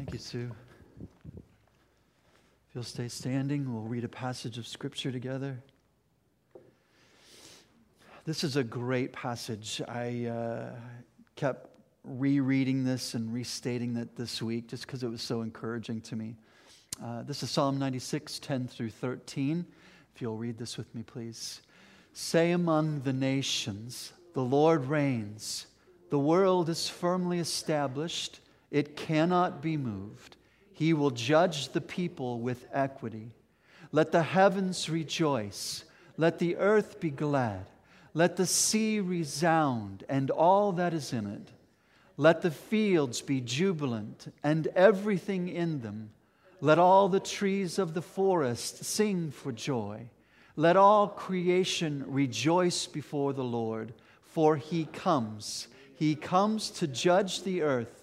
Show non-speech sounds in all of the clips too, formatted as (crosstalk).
Thank you, Sue. If you'll stay standing, we'll read a passage of Scripture together. This is a great passage. I uh, kept rereading this and restating it this week just because it was so encouraging to me. Uh, this is Psalm 96, 10 through 13. If you'll read this with me, please. Say among the nations, the Lord reigns. The world is firmly established, it cannot be moved. He will judge the people with equity. Let the heavens rejoice, let the earth be glad, let the sea resound and all that is in it. Let the fields be jubilant and everything in them. Let all the trees of the forest sing for joy. Let all creation rejoice before the Lord, for he comes. He comes to judge the earth.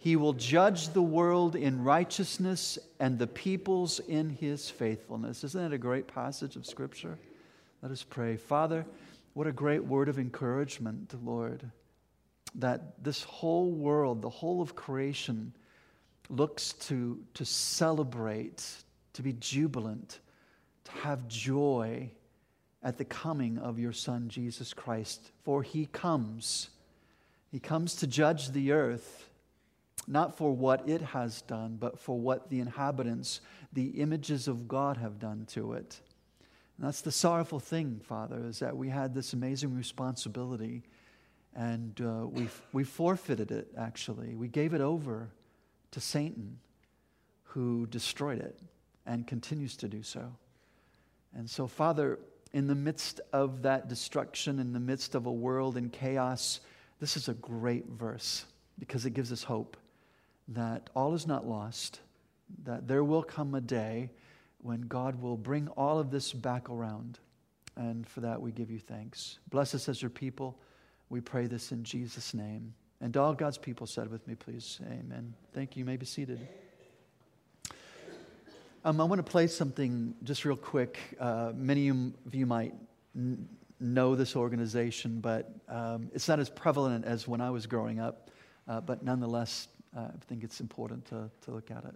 He will judge the world in righteousness and the peoples in his faithfulness. Isn't that a great passage of Scripture? Let us pray. Father, what a great word of encouragement, Lord that this whole world, the whole of creation, looks to, to celebrate, to be jubilant, to have joy at the coming of your Son, Jesus Christ. For he comes. He comes to judge the earth, not for what it has done, but for what the inhabitants, the images of God, have done to it. And that's the sorrowful thing, Father, is that we had this amazing responsibility and uh, we, we forfeited it, actually. We gave it over to Satan, who destroyed it and continues to do so. And so, Father, in the midst of that destruction, in the midst of a world in chaos, this is a great verse because it gives us hope that all is not lost, that there will come a day when God will bring all of this back around. And for that, we give you thanks. Bless us as your people. We pray this in Jesus' name. And all God's people said with me, please. Amen. Thank you. You may be seated. Um, I want to play something just real quick. Uh, many of you might n- know this organization, but um, it's not as prevalent as when I was growing up. Uh, but nonetheless, Uh, I think it's important to, to look at it.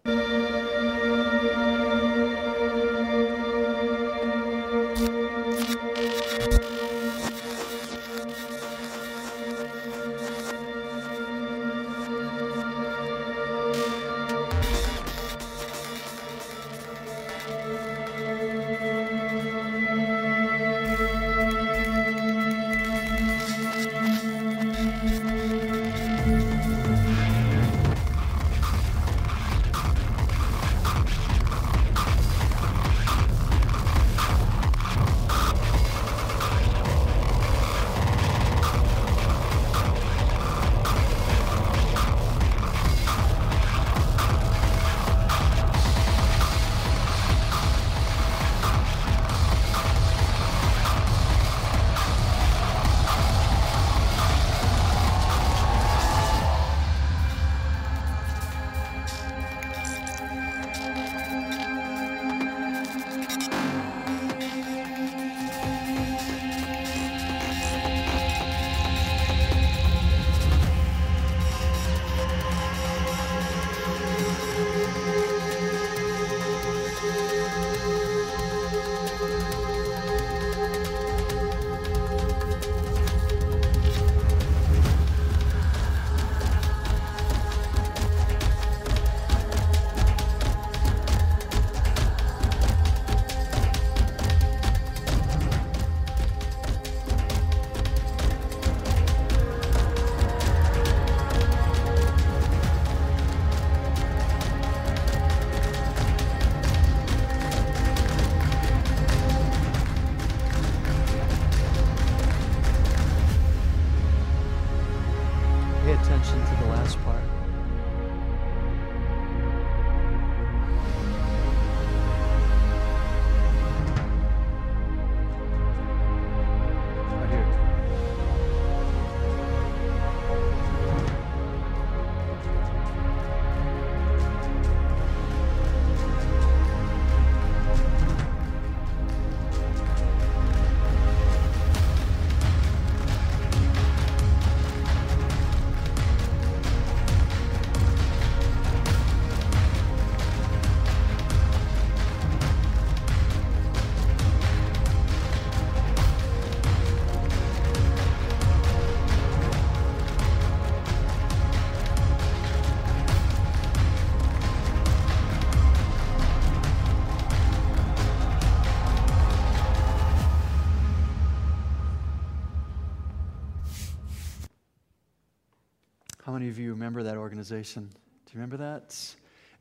Many of you remember that organization? Do you remember that?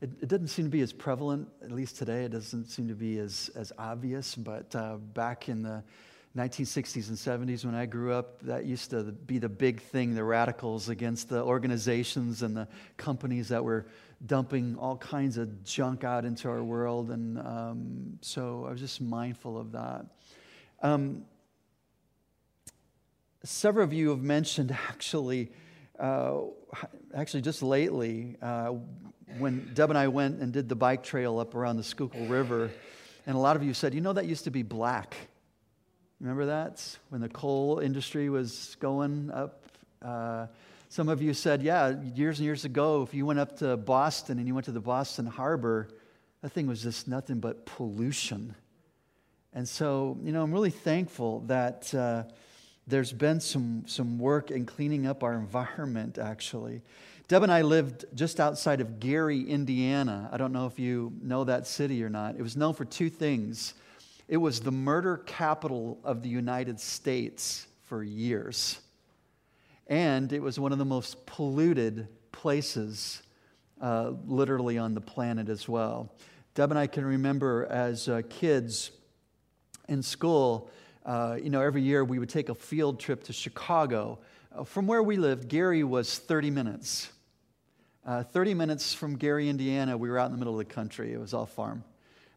It, it doesn't seem to be as prevalent, at least today. It doesn't seem to be as, as obvious, but uh, back in the 1960s and 70s when I grew up, that used to be the big thing the radicals against the organizations and the companies that were dumping all kinds of junk out into our world. And um, so I was just mindful of that. Um, several of you have mentioned (laughs) actually, uh, actually just lately, uh, when Deb and I went and did the bike trail up around the Schuylkill River, and a lot of you said, you know, that used to be black. Remember that? When the coal industry was going up? Uh, some of you said, yeah, years and years ago, if you went up to Boston and you went to the Boston Harbor, that thing was just nothing but pollution. And so, you know, I'm really thankful that uh, there's been some, some work in cleaning up our environment, actually. Deb and I lived just outside of Gary, Indiana. I don't know if you know that city or not. It was known for two things it was the murder capital of the United States for years. And it was one of the most polluted places, uh, literally, on the planet as well. Deb and I can remember as uh, kids in school, uh, you know, every year we would take a field trip to Chicago. Uh, from where we lived, Gary was 30 minutes. Uh, 30 minutes from Gary, Indiana, we were out in the middle of the country. It was all farm.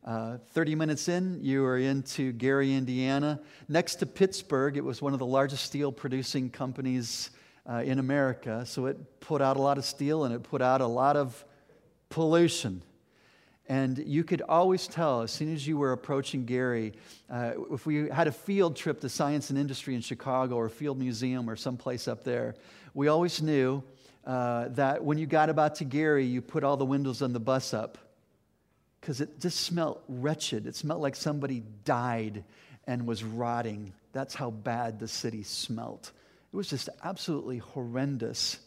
Uh, 30 minutes in, you were into Gary, Indiana. Next to Pittsburgh, it was one of the largest steel producing companies uh, in America. So it put out a lot of steel and it put out a lot of pollution. And you could always tell as soon as you were approaching Gary, uh, if we had a field trip to Science and Industry in Chicago or a Field Museum or someplace up there, we always knew uh, that when you got about to Gary, you put all the windows on the bus up because it just smelled wretched. It smelled like somebody died and was rotting. That's how bad the city smelt. It was just absolutely horrendous.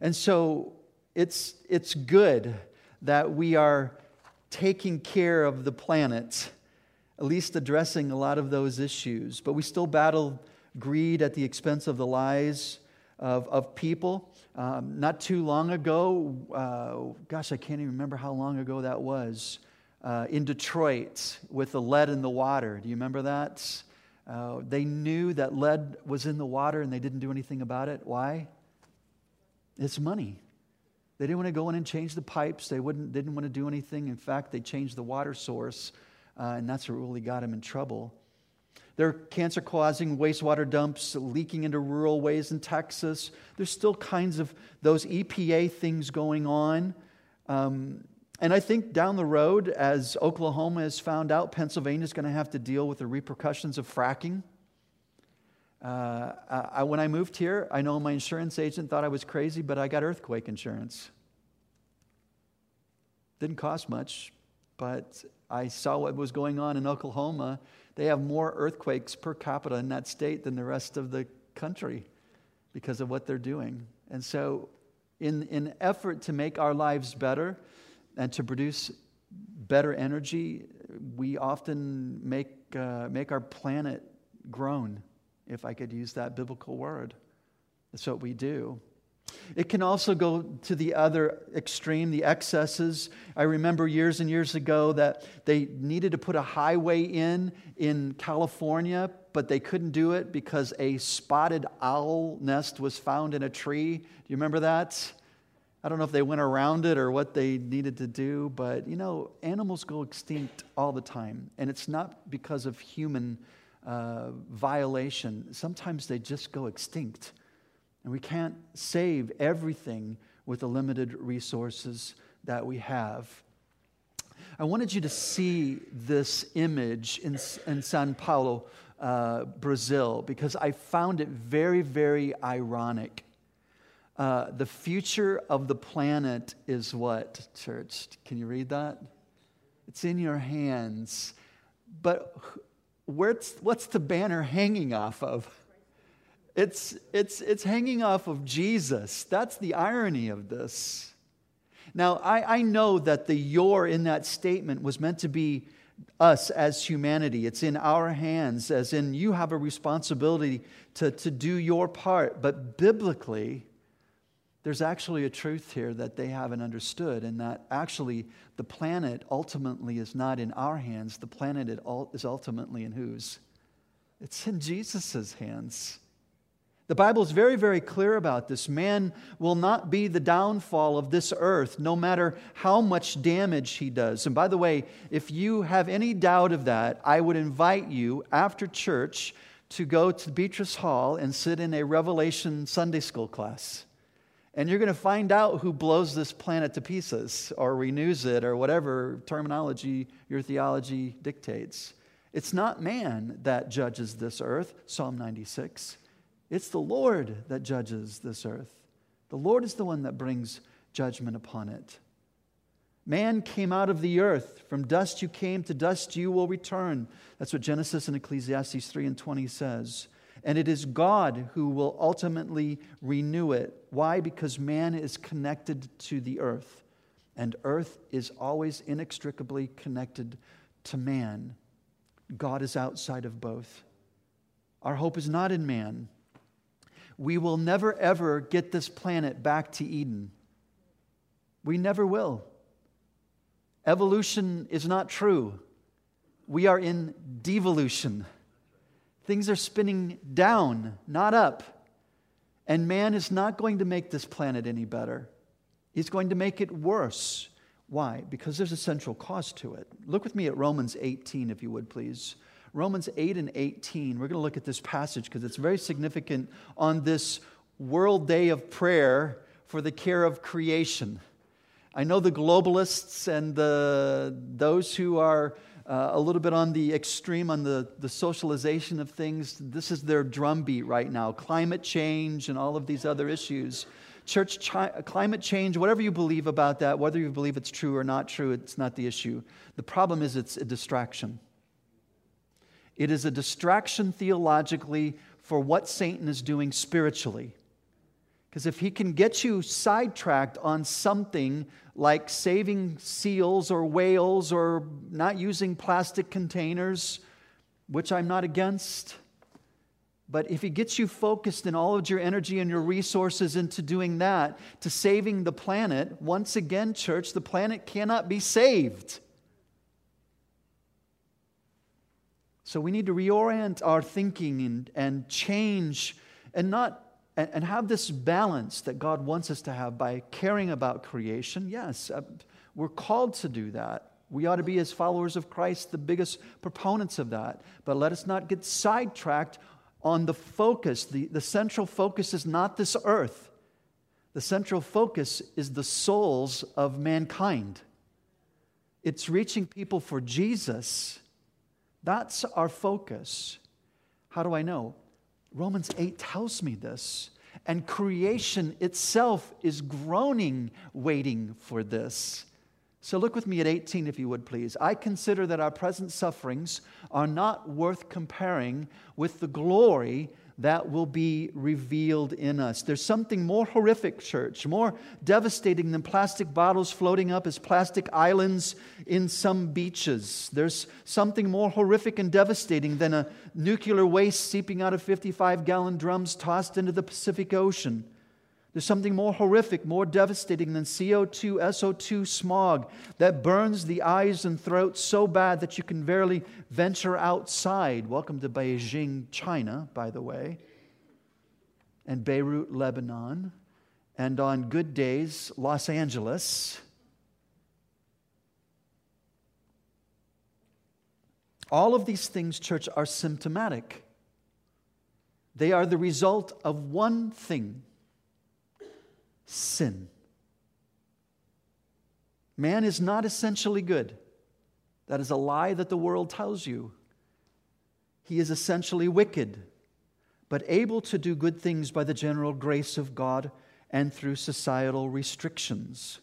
And so it's, it's good that we are taking care of the planet, at least addressing a lot of those issues. But we still battle greed at the expense of the lives of, of people. Um, not too long ago, uh, gosh, I can't even remember how long ago that was, uh, in Detroit with the lead in the water. Do you remember that? Uh, they knew that lead was in the water and they didn't do anything about it. Why? It's money. They didn't want to go in and change the pipes. They wouldn't, didn't want to do anything. In fact, they changed the water source, uh, and that's what really got them in trouble. There are cancer causing wastewater dumps leaking into rural ways in Texas. There's still kinds of those EPA things going on. Um, and I think down the road, as Oklahoma has found out, Pennsylvania is going to have to deal with the repercussions of fracking. Uh, I, when I moved here, I know my insurance agent thought I was crazy, but I got earthquake insurance. Didn't cost much, but I saw what was going on in Oklahoma they have more earthquakes per capita in that state than the rest of the country because of what they're doing. And so, in, in effort to make our lives better and to produce better energy, we often make, uh, make our planet groan, if I could use that biblical word. That's what we do. It can also go to the other extreme, the excesses. I remember years and years ago that they needed to put a highway in in California, but they couldn't do it because a spotted owl nest was found in a tree. Do you remember that? I don't know if they went around it or what they needed to do, but you know, animals go extinct all the time, and it's not because of human uh, violation. Sometimes they just go extinct. And we can't save everything with the limited resources that we have. I wanted you to see this image in, in Sao Paulo, uh, Brazil, because I found it very, very ironic. Uh, the future of the planet is what, church? Can you read that? It's in your hands. But what's, what's the banner hanging off of? It's, it's, it's hanging off of Jesus. That's the irony of this. Now, I, I know that the your in that statement was meant to be us as humanity. It's in our hands, as in you have a responsibility to, to do your part. But biblically, there's actually a truth here that they haven't understood, and that actually the planet ultimately is not in our hands. The planet is ultimately in whose? It's in Jesus' hands. The Bible is very, very clear about this. Man will not be the downfall of this earth, no matter how much damage he does. And by the way, if you have any doubt of that, I would invite you after church to go to Beatrice Hall and sit in a Revelation Sunday school class and you're going to find out who blows this planet to pieces or renews it or whatever terminology your theology dictates. It's not man that judges this earth, Psalm 96. It's the Lord that judges this earth. The Lord is the one that brings judgment upon it. Man came out of the earth. From dust you came, to dust you will return. That's what Genesis and Ecclesiastes 3 and 20 says and it is God who will ultimately renew it. Why? Because man is connected to the earth, and earth is always inextricably connected to man. God is outside of both. Our hope is not in man. We will never, ever get this planet back to Eden. We never will. Evolution is not true. We are in devolution. Things are spinning down, not up. And man is not going to make this planet any better. He's going to make it worse. Why? Because there's a central cause to it. Look with me at Romans 18, if you would, please. Romans 8 and 18. We're going to look at this passage because it's very significant on this World Day of Prayer for the care of creation. I know the globalists and the, those who are uh, a little bit on the extreme on the, the socialization of things. This is their drumbeat right now climate change and all of these other issues. Church, chi- climate change, whatever you believe about that, whether you believe it's true or not true, it's not the issue. The problem is it's a distraction. It is a distraction theologically for what Satan is doing spiritually. Because if he can get you sidetracked on something like saving seals or whales or not using plastic containers, which I'm not against, but if he gets you focused in all of your energy and your resources into doing that, to saving the planet, once again, church, the planet cannot be saved. So we need to reorient our thinking and, and change and not and, and have this balance that God wants us to have by caring about creation. Yes, uh, we're called to do that. We ought to be, as followers of Christ, the biggest proponents of that. But let us not get sidetracked on the focus. The, the central focus is not this earth, the central focus is the souls of mankind. It's reaching people for Jesus. That's our focus. How do I know? Romans 8 tells me this. And creation itself is groaning, waiting for this. So look with me at 18, if you would please. I consider that our present sufferings are not worth comparing with the glory that will be revealed in us. There's something more horrific, church, more devastating than plastic bottles floating up as plastic islands in some beaches. There's something more horrific and devastating than a nuclear waste seeping out of 55 gallon drums tossed into the Pacific Ocean. There's something more horrific, more devastating than CO2, SO2 smog that burns the eyes and throat so bad that you can barely venture outside. Welcome to Beijing, China, by the way, and Beirut, Lebanon, and on good days, Los Angeles. All of these things, church, are symptomatic. They are the result of one thing sin. Man is not essentially good. That is a lie that the world tells you. He is essentially wicked, but able to do good things by the general grace of God and through societal restrictions.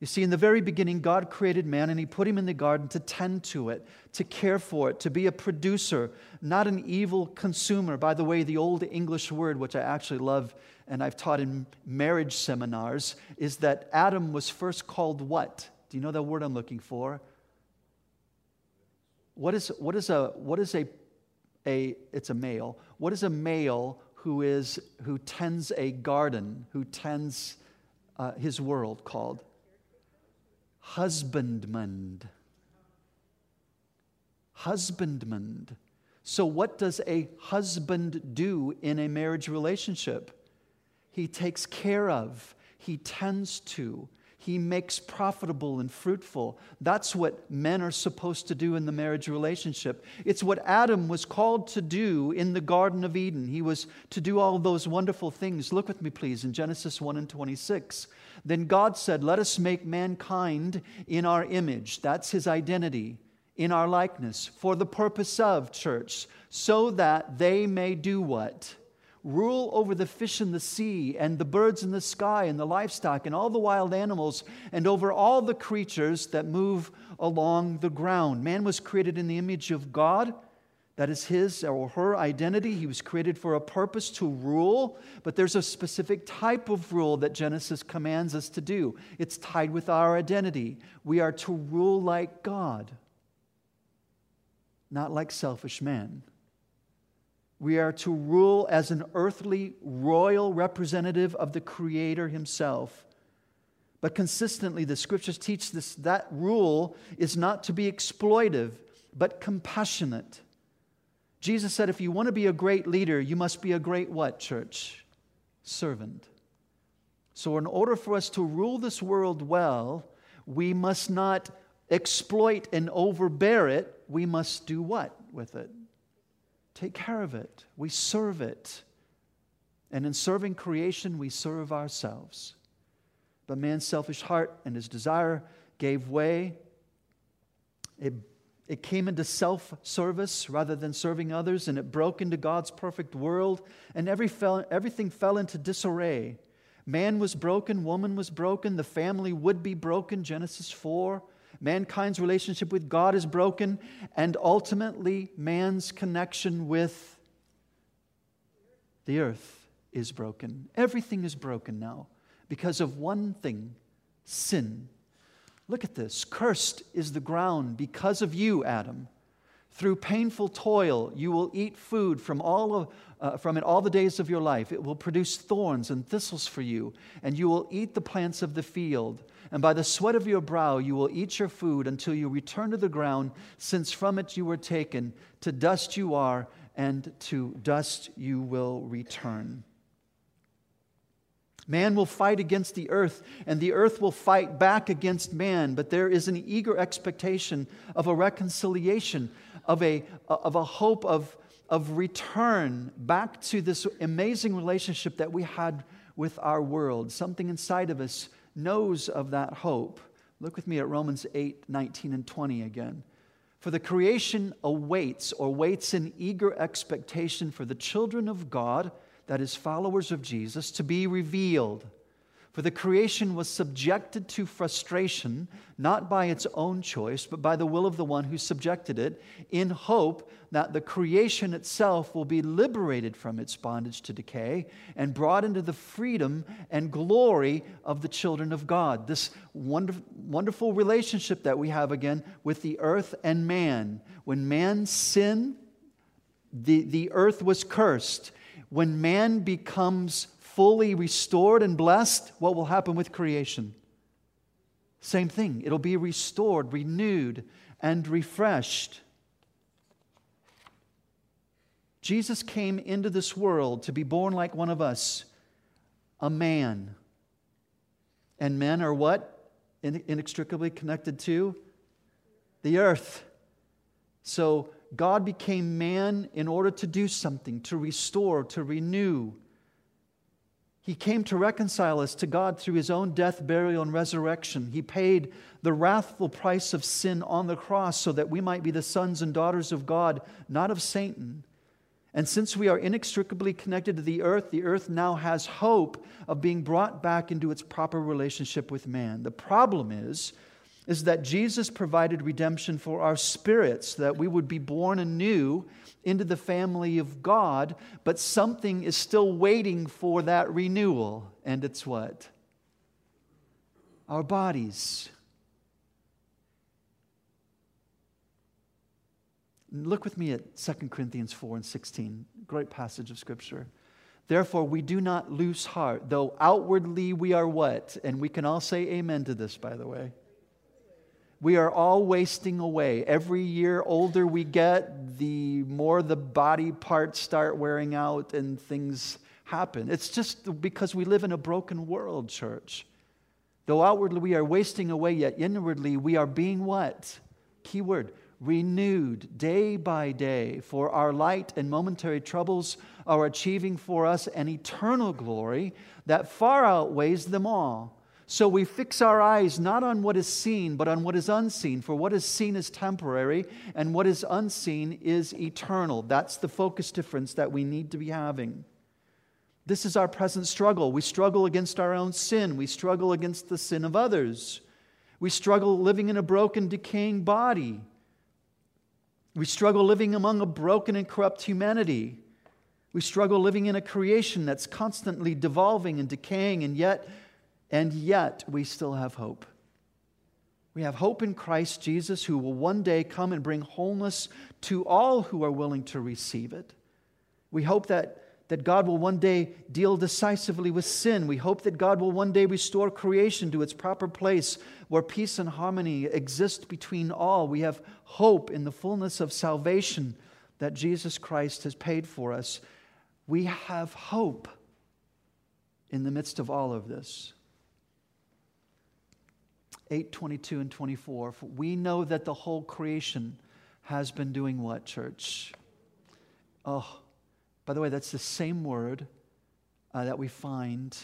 You see, in the very beginning, God created man and He put him in the garden to tend to it, to care for it, to be a producer, not an evil consumer. By the way, the old English word, which I actually love and I've taught in marriage seminars, is that Adam was first called what? Do you know that word I'm looking for? What is, what is, a, what is a, a, it's a male. What is a male who, is, who tends a garden, who tends uh, his world called husbandman. Husbandman. So, what does a husband do in a marriage relationship? He takes care of, he tends to, he makes profitable and fruitful. That's what men are supposed to do in the marriage relationship. It's what Adam was called to do in the Garden of Eden. He was to do all those wonderful things. Look with me, please, in Genesis 1 and 26. Then God said, Let us make mankind in our image. That's his identity, in our likeness, for the purpose of, church, so that they may do what? Rule over the fish in the sea and the birds in the sky and the livestock and all the wild animals and over all the creatures that move along the ground. Man was created in the image of God. That is his or her identity. He was created for a purpose to rule, but there's a specific type of rule that Genesis commands us to do. It's tied with our identity. We are to rule like God, not like selfish man. We are to rule as an earthly, royal representative of the Creator Himself. But consistently, the scriptures teach this that rule is not to be exploitive, but compassionate. Jesus said, if you want to be a great leader, you must be a great what, church? Servant. So, in order for us to rule this world well, we must not exploit and overbear it. We must do what with it? Take care of it, we serve it. And in serving creation, we serve ourselves. But man's selfish heart and his desire gave way. It, it came into self service rather than serving others, and it broke into God's perfect world, and every fell, everything fell into disarray. Man was broken, woman was broken, the family would be broken, Genesis 4. Mankind's relationship with God is broken, and ultimately, man's connection with the earth is broken. Everything is broken now because of one thing sin. Look at this. Cursed is the ground because of you, Adam. Through painful toil, you will eat food from, all of, uh, from it all the days of your life. It will produce thorns and thistles for you, and you will eat the plants of the field and by the sweat of your brow you will eat your food until you return to the ground, since from it you were taken. To dust you are, and to dust you will return. Man will fight against the earth, and the earth will fight back against man, but there is an eager expectation of a reconciliation, of a, of a hope of, of return back to this amazing relationship that we had with our world. Something inside of us knows of that hope. Look with me at Romans 8 19 and 20 again. For the creation awaits or waits in eager expectation for the children of God, that is, followers of Jesus, to be revealed. For the creation was subjected to frustration, not by its own choice, but by the will of the one who subjected it, in hope that the creation itself will be liberated from its bondage to decay and brought into the freedom and glory of the children of God. This wonderful, relationship that we have again with the earth and man. When man sinned, the, the earth was cursed. When man becomes fully restored and blessed, what will happen with creation? Same thing. It'll be restored, renewed, and refreshed. Jesus came into this world to be born like one of us, a man. And men are what? Inextricably connected to the earth. So God became man in order to do something, to restore, to renew, he came to reconcile us to God through his own death, burial, and resurrection. He paid the wrathful price of sin on the cross so that we might be the sons and daughters of God, not of Satan. And since we are inextricably connected to the earth, the earth now has hope of being brought back into its proper relationship with man. The problem is, is that Jesus provided redemption for our spirits, that we would be born anew into the family of God, but something is still waiting for that renewal. And it's what? Our bodies. Look with me at 2 Corinthians 4 and 16. Great passage of Scripture. Therefore, we do not lose heart, though outwardly we are what? And we can all say amen to this, by the way. We are all wasting away. Every year older we get, the more the body parts start wearing out and things happen. It's just because we live in a broken world, church. Though outwardly we are wasting away, yet inwardly we are being what? Keyword renewed day by day, for our light and momentary troubles are achieving for us an eternal glory that far outweighs them all. So we fix our eyes not on what is seen, but on what is unseen. For what is seen is temporary, and what is unseen is eternal. That's the focus difference that we need to be having. This is our present struggle. We struggle against our own sin, we struggle against the sin of others. We struggle living in a broken, decaying body. We struggle living among a broken and corrupt humanity. We struggle living in a creation that's constantly devolving and decaying, and yet, and yet we still have hope. We have hope in Christ Jesus, who will one day come and bring wholeness to all who are willing to receive it. We hope that that God will one day deal decisively with sin. We hope that God will one day restore creation to its proper place where peace and harmony exist between all. We have hope in the fullness of salvation that Jesus Christ has paid for us. We have hope in the midst of all of this. 8 22 and 24. We know that the whole creation has been doing what, church? Oh, by the way, that's the same word uh, that we find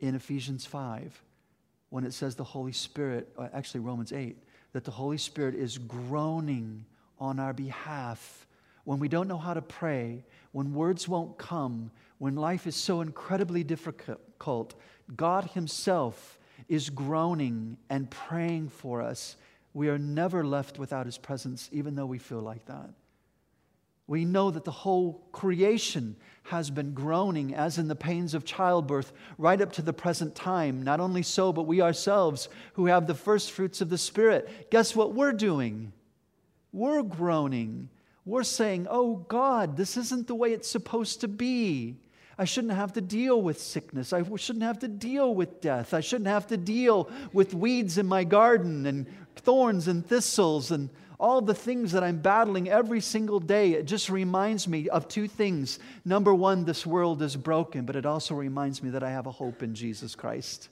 in Ephesians 5 when it says the Holy Spirit, uh, actually, Romans 8, that the Holy Spirit is groaning on our behalf when we don't know how to pray, when words won't come, when life is so incredibly difficult. God Himself is groaning and praying for us. We are never left without His presence, even though we feel like that. We know that the whole creation has been groaning as in the pains of childbirth right up to the present time. Not only so, but we ourselves who have the first fruits of the Spirit, guess what we're doing? We're groaning. We're saying, Oh God, this isn't the way it's supposed to be. I shouldn't have to deal with sickness. I shouldn't have to deal with death. I shouldn't have to deal with weeds in my garden and thorns and thistles and all the things that I'm battling every single day, it just reminds me of two things. Number one, this world is broken, but it also reminds me that I have a hope in Jesus Christ.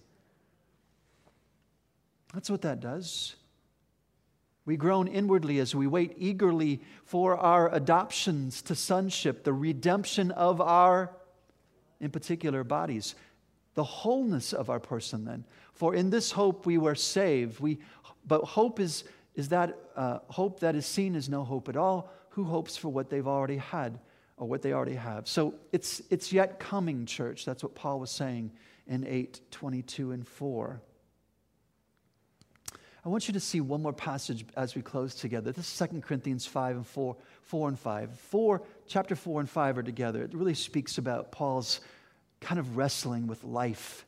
That's what that does. We groan inwardly as we wait eagerly for our adoptions to sonship, the redemption of our, in particular, bodies, the wholeness of our person, then. For in this hope we were saved. We, but hope is is that uh, hope that is seen as no hope at all. Who hopes for what they've already had or what they already have? So it's, it's yet coming, church. That's what Paul was saying in 8 22 and 4. I want you to see one more passage as we close together. This is 2 Corinthians 5 and 4, 4 and 5. 4, chapter 4 and 5 are together. It really speaks about Paul's kind of wrestling with life.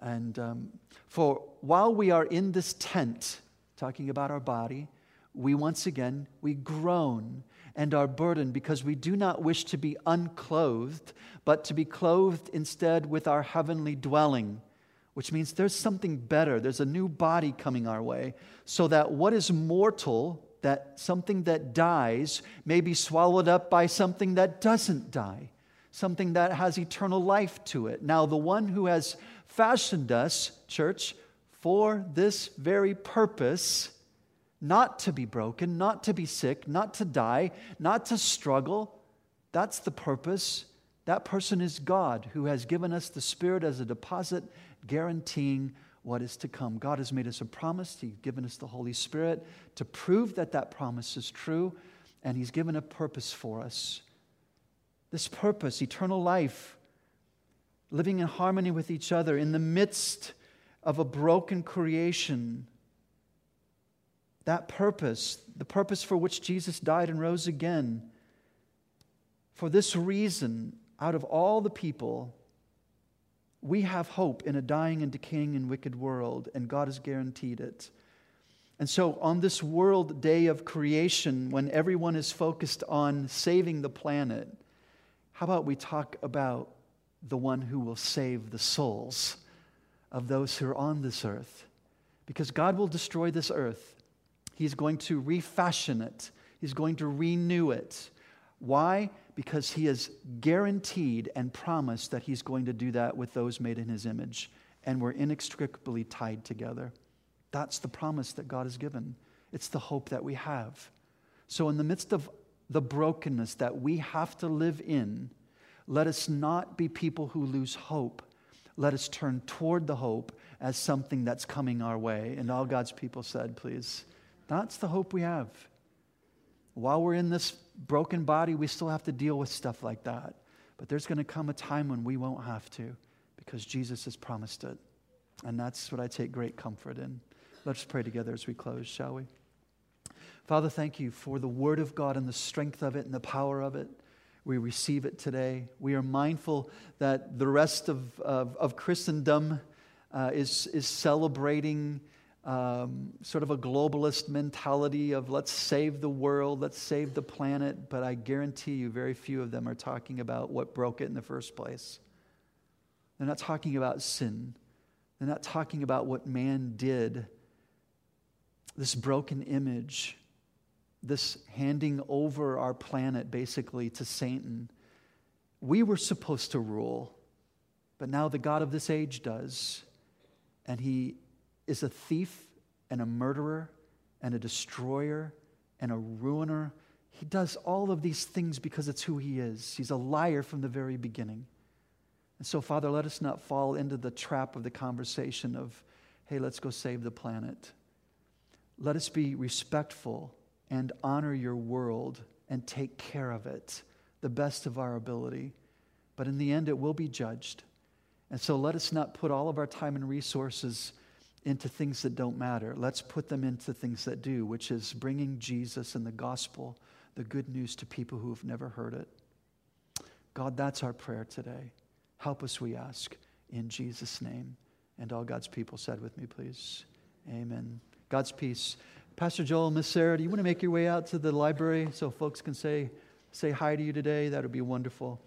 And um, for while we are in this tent, talking about our body, we once again, we groan and are burdened because we do not wish to be unclothed, but to be clothed instead with our heavenly dwelling, which means there's something better. There's a new body coming our way, so that what is mortal, that something that dies, may be swallowed up by something that doesn't die, something that has eternal life to it. Now, the one who has fashioned us, church, for this very purpose not to be broken, not to be sick, not to die, not to struggle. That's the purpose. That person is God who has given us the Spirit as a deposit, guaranteeing what is to come. God has made us a promise. He's given us the Holy Spirit to prove that that promise is true, and He's given a purpose for us. This purpose, eternal life, living in harmony with each other in the midst of a broken creation. That purpose, the purpose for which Jesus died and rose again, for this reason, out of all the people, we have hope in a dying and decaying and wicked world, and God has guaranteed it. And so, on this world day of creation, when everyone is focused on saving the planet, how about we talk about the one who will save the souls of those who are on this earth. Because God will destroy this earth, He's going to refashion it, He's going to renew it. Why? Because He has guaranteed and promised that He's going to do that with those made in His image. And we're inextricably tied together. That's the promise that God has given. It's the hope that we have. So, in the midst of the brokenness that we have to live in, let us not be people who lose hope. Let us turn toward the hope as something that's coming our way. And all God's people said, please. That's the hope we have. While we're in this broken body, we still have to deal with stuff like that. But there's going to come a time when we won't have to because Jesus has promised it. And that's what I take great comfort in. Let's pray together as we close, shall we? Father, thank you for the Word of God and the strength of it and the power of it. We receive it today. We are mindful that the rest of, of, of Christendom uh, is, is celebrating um, sort of a globalist mentality of let's save the world, let's save the planet, but I guarantee you, very few of them are talking about what broke it in the first place. They're not talking about sin, they're not talking about what man did, this broken image this handing over our planet basically to Satan. We were supposed to rule, but now the God of this age does. And he is a thief and a murderer and a destroyer and a ruiner. He does all of these things because it's who he is. He's a liar from the very beginning. And so, Father, let us not fall into the trap of the conversation of, hey, let's go save the planet. Let us be respectful and honor your world and take care of it the best of our ability. But in the end, it will be judged. And so let us not put all of our time and resources into things that don't matter. Let's put them into things that do, which is bringing Jesus and the gospel, the good news to people who have never heard it. God, that's our prayer today. Help us, we ask, in Jesus' name. And all God's people said with me, please. Amen. God's peace. Pastor Joel, Miss Sarah, do you want to make your way out to the library so folks can say, say hi to you today? That would be wonderful.